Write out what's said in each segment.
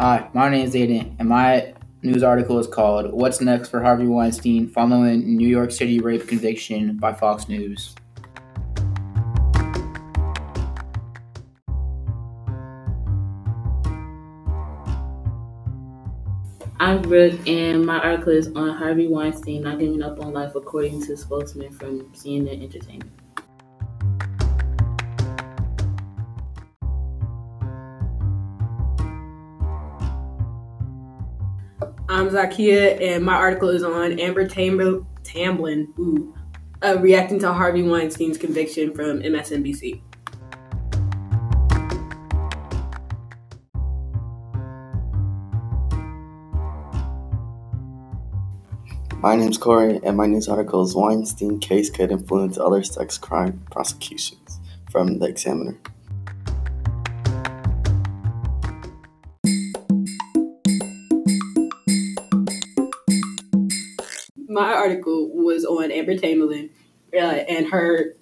Hi, my name is Aiden, and my news article is called What's Next for Harvey Weinstein Following New York City Rape Conviction by Fox News. I'm Brooke, and my article is on Harvey Weinstein not giving up on life, according to spokesman from CNN Entertainment. I'm Zakia, and my article is on Amber Tam- Tamblyn ooh, uh, reacting to Harvey Weinstein's conviction from MSNBC. My name's Corey, and my news article is Weinstein case could influence other sex crime prosecutions from The Examiner. My article was on Amber Tamblyn uh, and her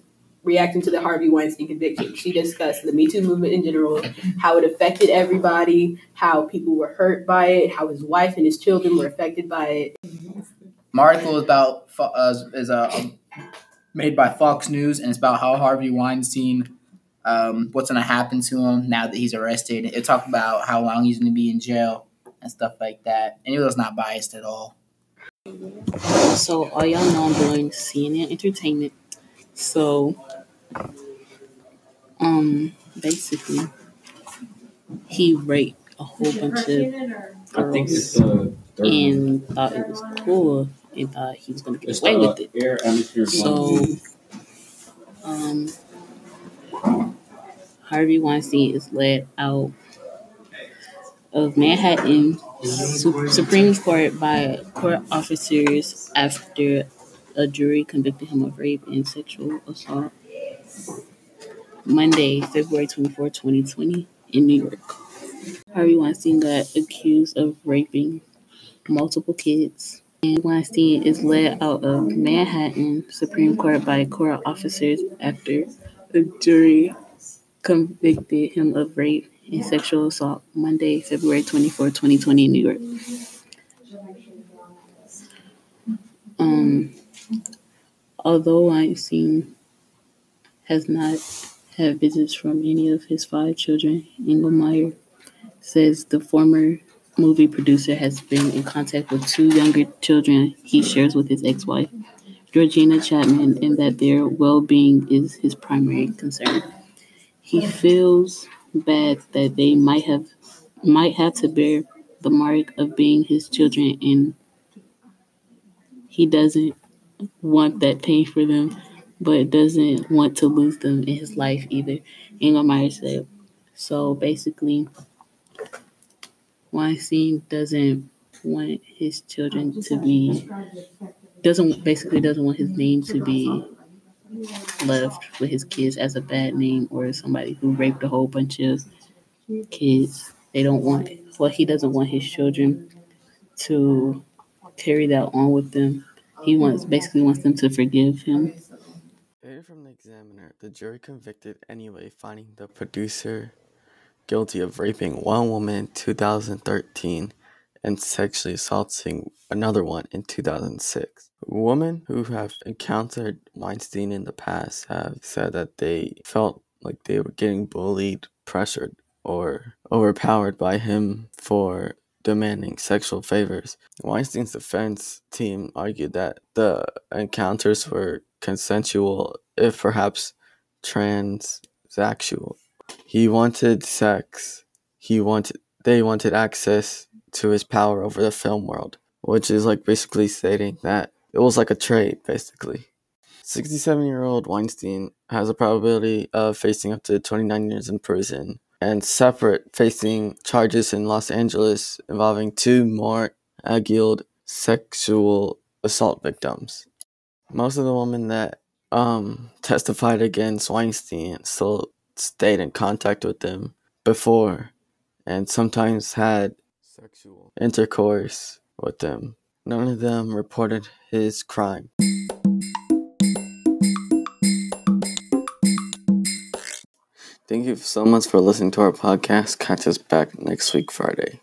reacting to the Harvey Weinstein conviction. She discussed the Me Too movement in general, how it affected everybody, how people were hurt by it, how his wife and his children were affected by it. My article is about uh, is uh, made by Fox News, and it's about how Harvey Weinstein, um, what's going to happen to him now that he's arrested. It talked about how long he's going to be in jail and stuff like that. And it was not biased at all. So, all y'all know I'm doing CNN Entertainment. So, um, basically, he raped a whole bunch of I think girls it's the third one. and thought it was cool and thought he was gonna get It's away the, with it. Air atmosphere So, um, Harvey Weinstein is let out of Manhattan Su- Supreme Court by court officers after a jury convicted him of rape and sexual assault Monday, February 24, 2020, in New York. Harvey Weinstein got accused of raping multiple kids. And Weinstein is led out of Manhattan Supreme Court by court officers after a jury convicted him of rape and sexual assault Monday, February 24, 2020 in New York. Um, although Weinstein has not had visits from any of his five children, Engelmayer says the former movie producer has been in contact with two younger children he shares with his ex-wife, Georgina Chapman, and that their well-being is his primary concern. He feels bad that they might have might have to bear the mark of being his children and he doesn't want that pain for them but doesn't want to lose them in his life either. Engelmayer said. So basically Weinstein doesn't want his children to be doesn't basically doesn't want his name to be left with his kids as a bad name or somebody who raped a whole bunch of kids. They don't want well he doesn't want his children to carry that on with them. He wants basically wants them to forgive him. From The Examiner, the jury convicted anyway, finding the producer guilty of raping one woman in 2013 and sexually assaulting another one in 2006. Women who have encountered Weinstein in the past have said that they felt like they were getting bullied, pressured, or overpowered by him for demanding sexual favors. Weinstein's defense team argued that the encounters were consensual, if perhaps transsexual. He wanted sex. He wanted they wanted access to his power over the film world, which is like basically stating that it was like a trade, basically. 67 year old Weinstein has a probability of facing up to 29 years in prison and separate facing charges in Los Angeles involving two more Aguiled sexual assault victims. Most of the women that um, testified against Weinstein still stayed in contact with him before and sometimes had sexual intercourse with them. None of them reported his crime. Thank you so much for listening to our podcast. Catch us back next week, Friday.